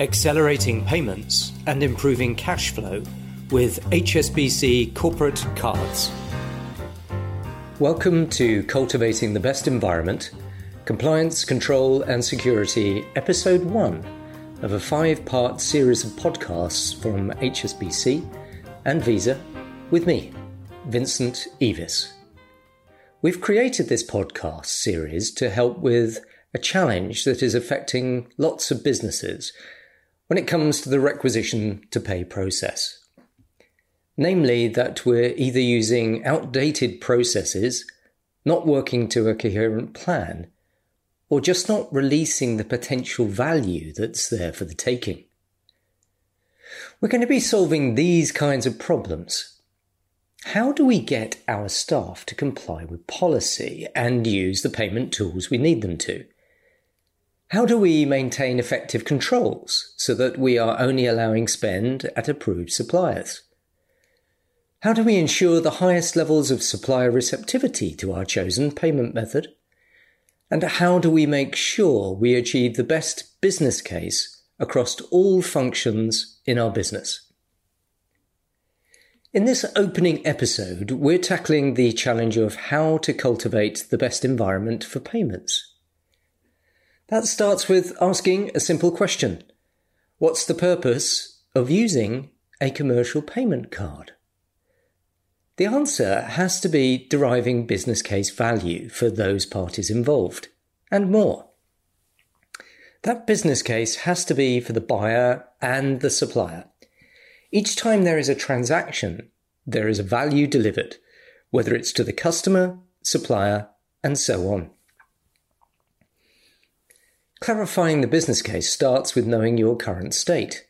Accelerating payments, and improving cash flow with HSBC Corporate Cards. Welcome to Cultivating the Best Environment Compliance, Control and Security, Episode 1 of a five part series of podcasts from HSBC and Visa with me, Vincent Evis. We've created this podcast series to help with a challenge that is affecting lots of businesses when it comes to the requisition to pay process. Namely, that we're either using outdated processes, not working to a coherent plan, or just not releasing the potential value that's there for the taking. We're going to be solving these kinds of problems. How do we get our staff to comply with policy and use the payment tools we need them to? How do we maintain effective controls so that we are only allowing spend at approved suppliers? How do we ensure the highest levels of supplier receptivity to our chosen payment method? And how do we make sure we achieve the best business case across all functions in our business? In this opening episode, we're tackling the challenge of how to cultivate the best environment for payments. That starts with asking a simple question What's the purpose of using a commercial payment card? The answer has to be deriving business case value for those parties involved, and more. That business case has to be for the buyer and the supplier. Each time there is a transaction, there is a value delivered, whether it's to the customer, supplier, and so on. Clarifying the business case starts with knowing your current state.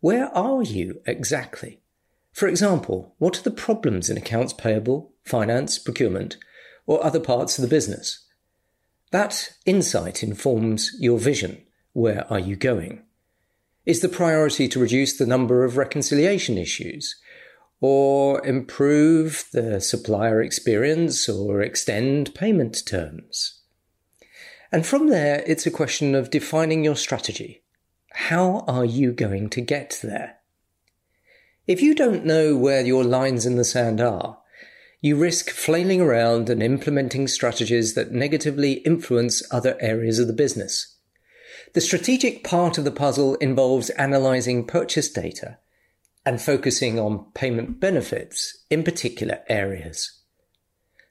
Where are you exactly? For example, what are the problems in accounts payable, finance, procurement, or other parts of the business? That insight informs your vision. Where are you going? Is the priority to reduce the number of reconciliation issues, or improve the supplier experience, or extend payment terms? And from there, it's a question of defining your strategy. How are you going to get there? If you don't know where your lines in the sand are, you risk flailing around and implementing strategies that negatively influence other areas of the business. The strategic part of the puzzle involves analyzing purchase data and focusing on payment benefits in particular areas.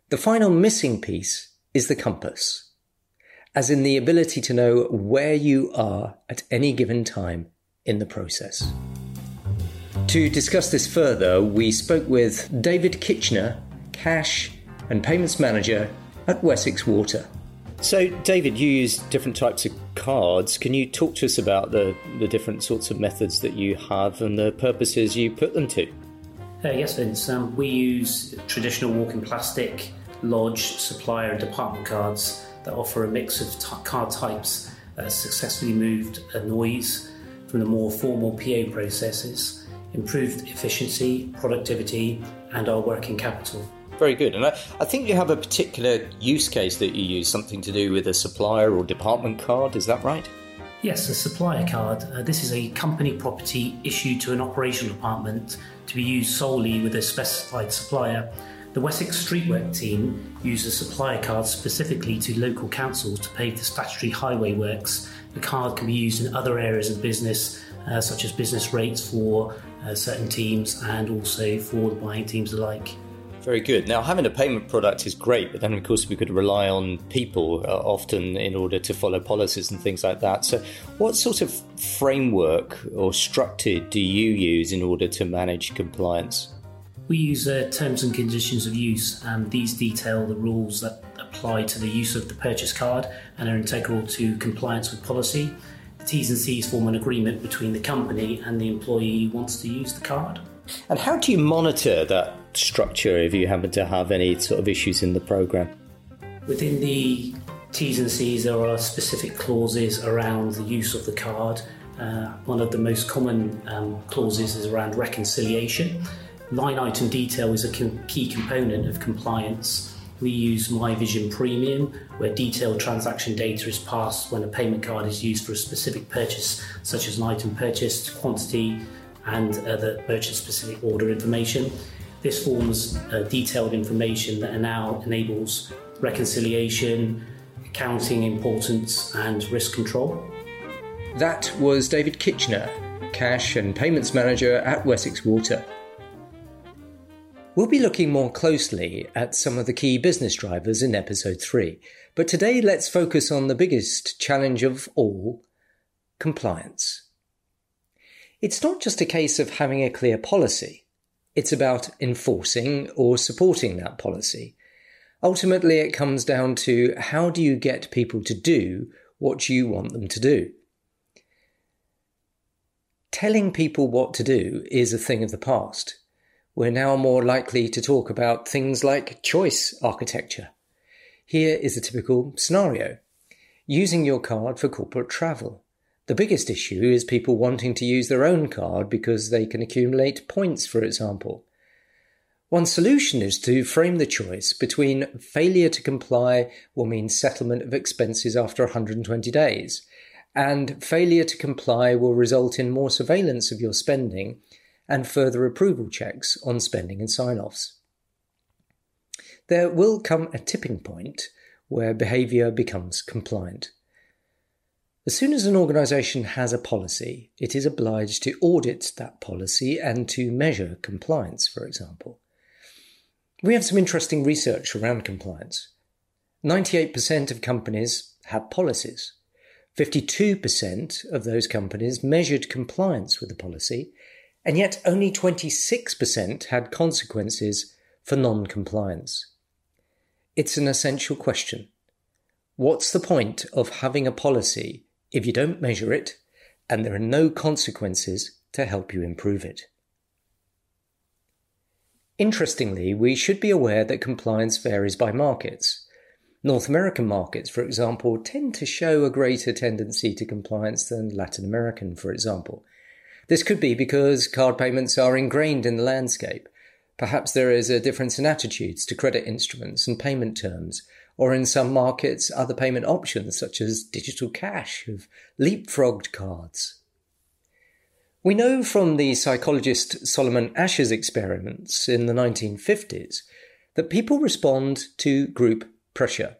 The final missing piece is the compass as in the ability to know where you are at any given time in the process. To discuss this further, we spoke with David Kitchener, Cash and Payments Manager at Wessex Water. So, David, you use different types of cards. Can you talk to us about the, the different sorts of methods that you have and the purposes you put them to? Uh, yes, Vince. Um, we use traditional walking plastic, lodge, supplier, and department cards that offer a mix of t- card types that has successfully moved a noise from the more formal PO processes, improved efficiency, productivity, and our working capital. Very good. And I, I, think you have a particular use case that you use, something to do with a supplier or department card, is that right? Yes, a supplier card. Uh, this is a company property issued to an operational department to be used solely with a specified supplier the Wessex Streetwork team use a supplier card specifically to local councils to pay for statutory highway works. The card can be used in other areas of business, uh, such as business rates for uh, certain teams and also for the buying teams alike. Very good. Now, having a payment product is great, but then, of course, we could rely on people uh, often in order to follow policies and things like that. So, what sort of framework or structure do you use in order to manage compliance? We use uh, terms and conditions of use, and these detail the rules that apply to the use of the purchase card and are integral to compliance with policy. The T's and C's form an agreement between the company and the employee who wants to use the card. And how do you monitor that structure if you happen to have any sort of issues in the program? Within the T's and C's, there are specific clauses around the use of the card. Uh, one of the most common um, clauses is around reconciliation. Line item detail is a key component of compliance. We use MyVision Premium, where detailed transaction data is passed when a payment card is used for a specific purchase, such as an item purchased, quantity, and other purchase specific order information. This forms uh, detailed information that now enables reconciliation, accounting importance, and risk control. That was David Kitchener, Cash and Payments Manager at Wessex Water. We'll be looking more closely at some of the key business drivers in episode 3, but today let's focus on the biggest challenge of all compliance. It's not just a case of having a clear policy, it's about enforcing or supporting that policy. Ultimately, it comes down to how do you get people to do what you want them to do? Telling people what to do is a thing of the past. We're now more likely to talk about things like choice architecture. Here is a typical scenario using your card for corporate travel. The biggest issue is people wanting to use their own card because they can accumulate points, for example. One solution is to frame the choice between failure to comply will mean settlement of expenses after 120 days, and failure to comply will result in more surveillance of your spending and further approval checks on spending and sign offs. There will come a tipping point where behaviour becomes compliant. As soon as an organisation has a policy, it is obliged to audit that policy and to measure compliance, for example. We have some interesting research around compliance. 98% of companies have policies. 52% of those companies measured compliance with the policy, and yet only 26% had consequences for non compliance. It's an essential question. What's the point of having a policy if you don't measure it and there are no consequences to help you improve it? Interestingly, we should be aware that compliance varies by markets. North American markets, for example, tend to show a greater tendency to compliance than Latin American, for example. This could be because card payments are ingrained in the landscape. Perhaps there is a difference in attitudes to credit instruments and payment terms, or in some markets, other payment options such as digital cash have leapfrogged cards. We know from the psychologist Solomon Asch's experiments in the 1950s that people respond to group pressure.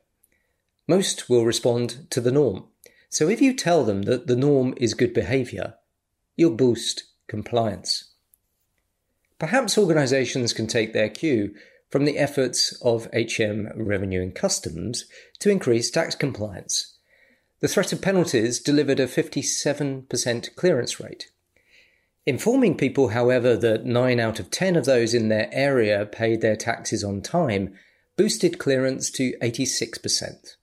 Most will respond to the norm. So if you tell them that the norm is good behaviour, you'll boost compliance. Perhaps organisations can take their cue from the efforts of HM Revenue and Customs to increase tax compliance. The threat of penalties delivered a 57% clearance rate. Informing people, however, that 9 out of 10 of those in their area paid their taxes on time boosted clearance to 86%.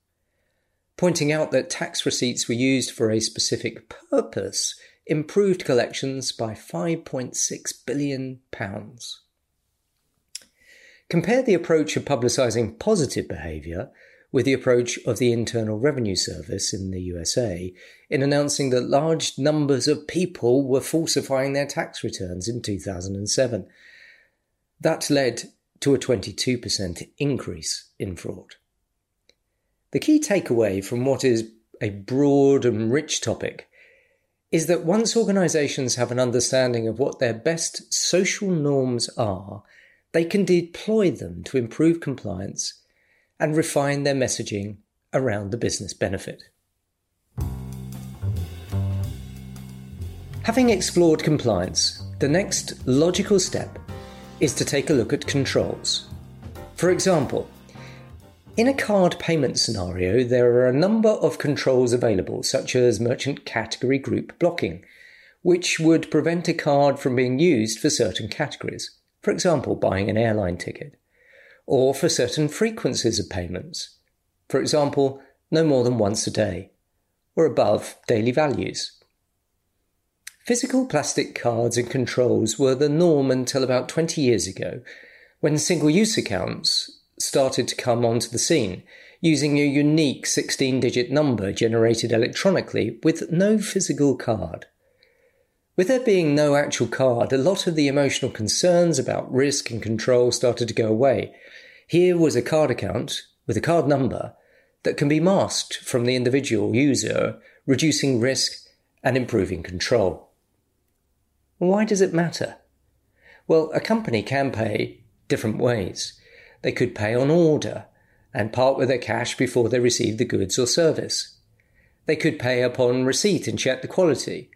Pointing out that tax receipts were used for a specific purpose improved collections by £5.6 billion. Compare the approach of publicising positive behaviour with the approach of the Internal Revenue Service in the USA in announcing that large numbers of people were falsifying their tax returns in 2007. That led to a 22% increase in fraud. The key takeaway from what is a broad and rich topic is that once organisations have an understanding of what their best social norms are, they can deploy them to improve compliance and refine their messaging around the business benefit. Having explored compliance, the next logical step is to take a look at controls. For example, in a card payment scenario, there are a number of controls available, such as merchant category group blocking, which would prevent a card from being used for certain categories, for example, buying an airline ticket or for certain frequencies of payments. For example, no more than once a day, or above daily values. Physical plastic cards and controls were the norm until about 20 years ago, when single use accounts started to come onto the scene, using a unique 16 digit number generated electronically with no physical card. With there being no actual card, a lot of the emotional concerns about risk and control started to go away. Here was a card account with a card number that can be masked from the individual user, reducing risk and improving control. Why does it matter? Well, a company can pay different ways. They could pay on order and part with their cash before they receive the goods or service. They could pay upon receipt and check the quality,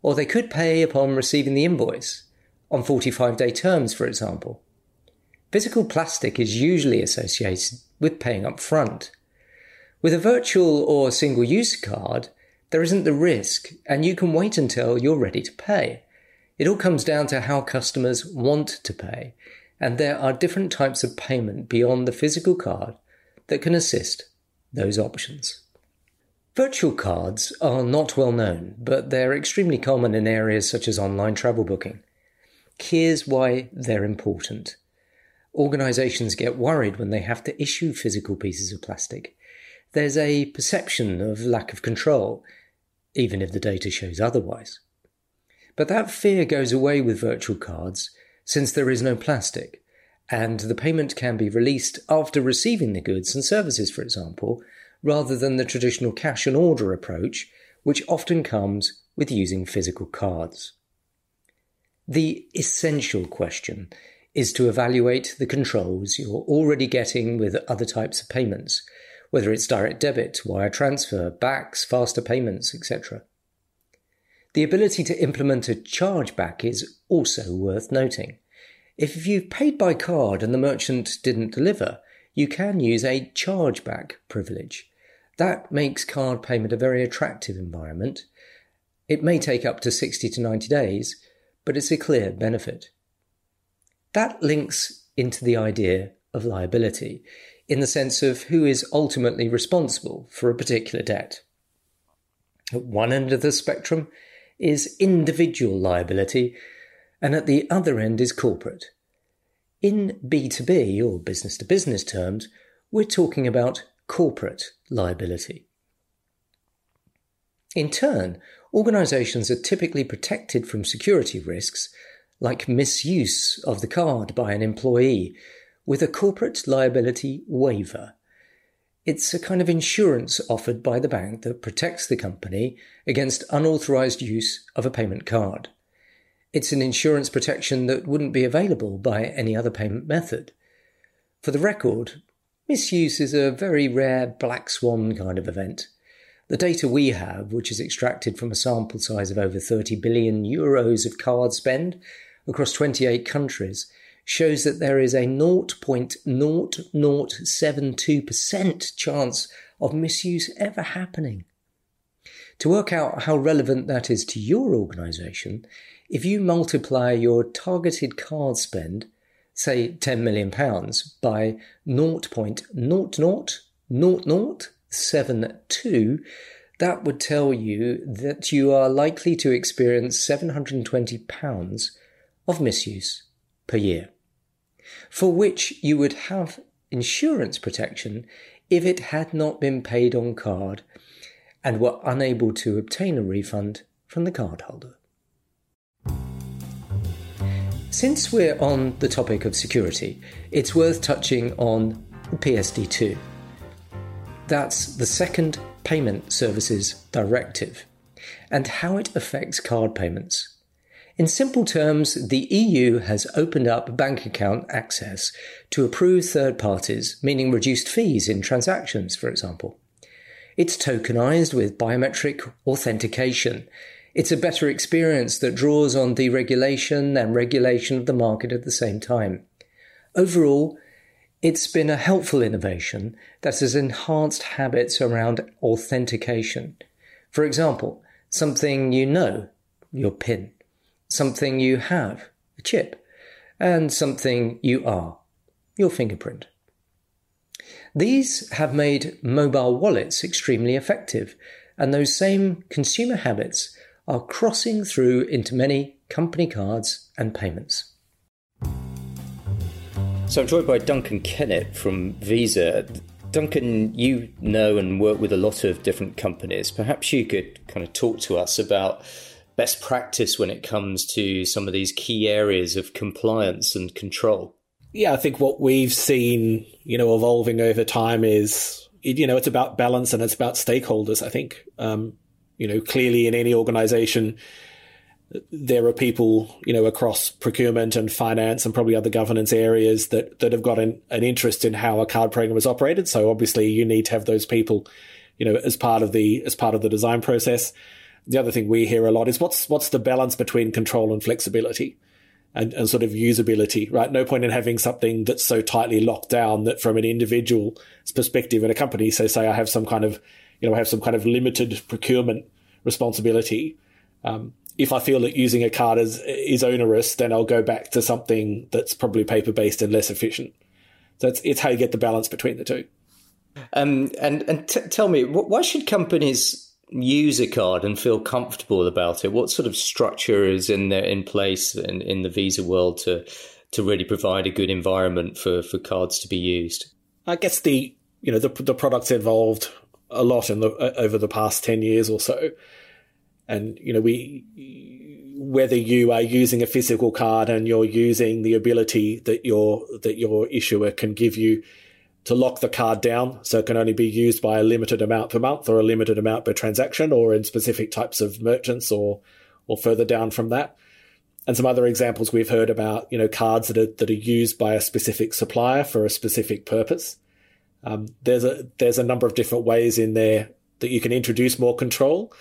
or they could pay upon receiving the invoice, on 45 day terms, for example. Physical plastic is usually associated with paying up front. With a virtual or single use card, there isn't the risk, and you can wait until you're ready to pay. It all comes down to how customers want to pay, and there are different types of payment beyond the physical card that can assist those options. Virtual cards are not well known, but they're extremely common in areas such as online travel booking. Here's why they're important. Organizations get worried when they have to issue physical pieces of plastic. There's a perception of lack of control, even if the data shows otherwise. But that fear goes away with virtual cards since there is no plastic, and the payment can be released after receiving the goods and services, for example, rather than the traditional cash and order approach, which often comes with using physical cards. The essential question is to evaluate the controls you're already getting with other types of payments, whether it's direct debit, wire transfer, BACS, faster payments, etc. The ability to implement a chargeback is also worth noting. If you've paid by card and the merchant didn't deliver, you can use a chargeback privilege. That makes card payment a very attractive environment. It may take up to 60 to 90 days, but it's a clear benefit. That links into the idea of liability in the sense of who is ultimately responsible for a particular debt. At one end of the spectrum is individual liability, and at the other end is corporate. In B2B or business to business terms, we're talking about corporate liability. In turn, organizations are typically protected from security risks like misuse of the card by an employee with a corporate liability waiver it's a kind of insurance offered by the bank that protects the company against unauthorized use of a payment card. It's an insurance protection that wouldn't be available by any other payment method. For the record, misuse is a very rare black swan kind of event. The data we have, which is extracted from a sample size of over 30 billion euros of card spend across 28 countries, shows that there is a 0.0072% chance of misuse ever happening. To work out how relevant that is to your organization, if you multiply your targeted card spend, say £10 million, by 0.000072, that would tell you that you are likely to experience £720 of misuse per year for which you would have insurance protection if it had not been paid on card and were unable to obtain a refund from the cardholder. Since we're on the topic of security, it's worth touching on the PSD2. That's the second Payment Services Directive and how it affects card payments. In simple terms, the EU has opened up bank account access to approved third parties, meaning reduced fees in transactions, for example. It's tokenized with biometric authentication. It's a better experience that draws on deregulation and regulation of the market at the same time. Overall, it's been a helpful innovation that has enhanced habits around authentication. For example, something you know, your PIN something you have, a chip, and something you are, your fingerprint. These have made mobile wallets extremely effective, and those same consumer habits are crossing through into many company cards and payments. So I'm joined by Duncan Kennett from Visa. Duncan, you know and work with a lot of different companies. Perhaps you could kind of talk to us about best practice when it comes to some of these key areas of compliance and control. Yeah, I think what we've seen, you know, evolving over time is, you know, it's about balance and it's about stakeholders. I think, um, you know, clearly in any organization, there are people, you know, across procurement and finance and probably other governance areas that, that have got an, an interest in how a card program is operated. So obviously you need to have those people, you know, as part of the, as part of the design process. The other thing we hear a lot is what's, what's the balance between control and flexibility and, and sort of usability, right? No point in having something that's so tightly locked down that from an individual's perspective in a company, so say I have some kind of, you know, I have some kind of limited procurement responsibility. Um, if I feel that using a card is is onerous, then I'll go back to something that's probably paper based and less efficient. So it's it's how you get the balance between the two. Um, and and t- tell me, why should companies use a card and feel comfortable about it? What sort of structure is in there in place in, in the Visa world to to really provide a good environment for, for cards to be used? I guess the you know the the products evolved a lot in the over the past ten years or so. And, you know, we, whether you are using a physical card and you're using the ability that your, that your issuer can give you to lock the card down. So it can only be used by a limited amount per month or a limited amount per transaction or in specific types of merchants or, or further down from that. And some other examples we've heard about, you know, cards that are, that are used by a specific supplier for a specific purpose. Um, there's a, there's a number of different ways in there that you can introduce more control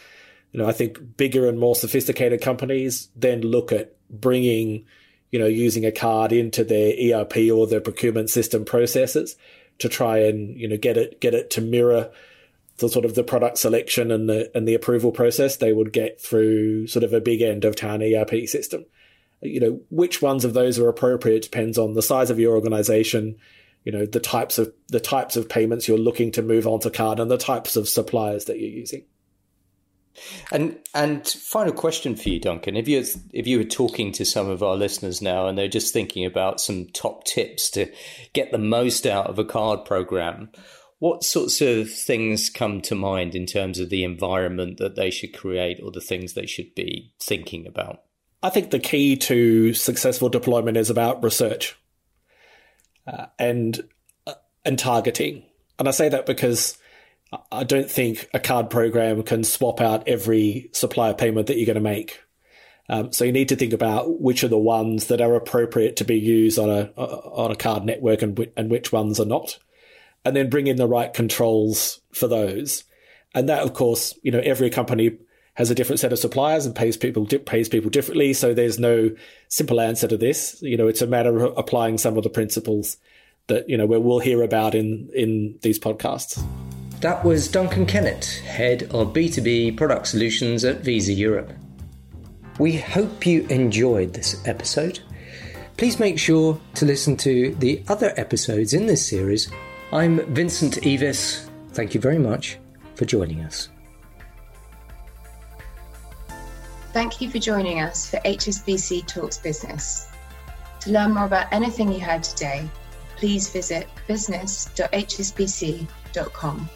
you know, I think bigger and more sophisticated companies then look at bringing, you know, using a card into their ERP or their procurement system processes to try and, you know, get it, get it to mirror the sort of the product selection and the, and the approval process they would get through sort of a big end of town ERP system. You know, which ones of those are appropriate depends on the size of your organization, you know, the types of, the types of payments you're looking to move onto card and the types of suppliers that you're using. And and final question for you, Duncan. If you if you were talking to some of our listeners now and they're just thinking about some top tips to get the most out of a card program, what sorts of things come to mind in terms of the environment that they should create or the things they should be thinking about? I think the key to successful deployment is about research uh, and uh, and targeting. And I say that because I don't think a card program can swap out every supplier payment that you're going to make. Um, so you need to think about which are the ones that are appropriate to be used on a on a card network and and which ones are not, and then bring in the right controls for those. And that, of course, you know, every company has a different set of suppliers and pays people pays people differently. So there's no simple answer to this. You know, it's a matter of applying some of the principles that you know we'll hear about in in these podcasts. That was Duncan Kennett, Head of B2B Product Solutions at Visa Europe. We hope you enjoyed this episode. Please make sure to listen to the other episodes in this series. I'm Vincent Evis. Thank you very much for joining us. Thank you for joining us for HSBC Talks Business. To learn more about anything you heard today, please visit business.hsbc.com.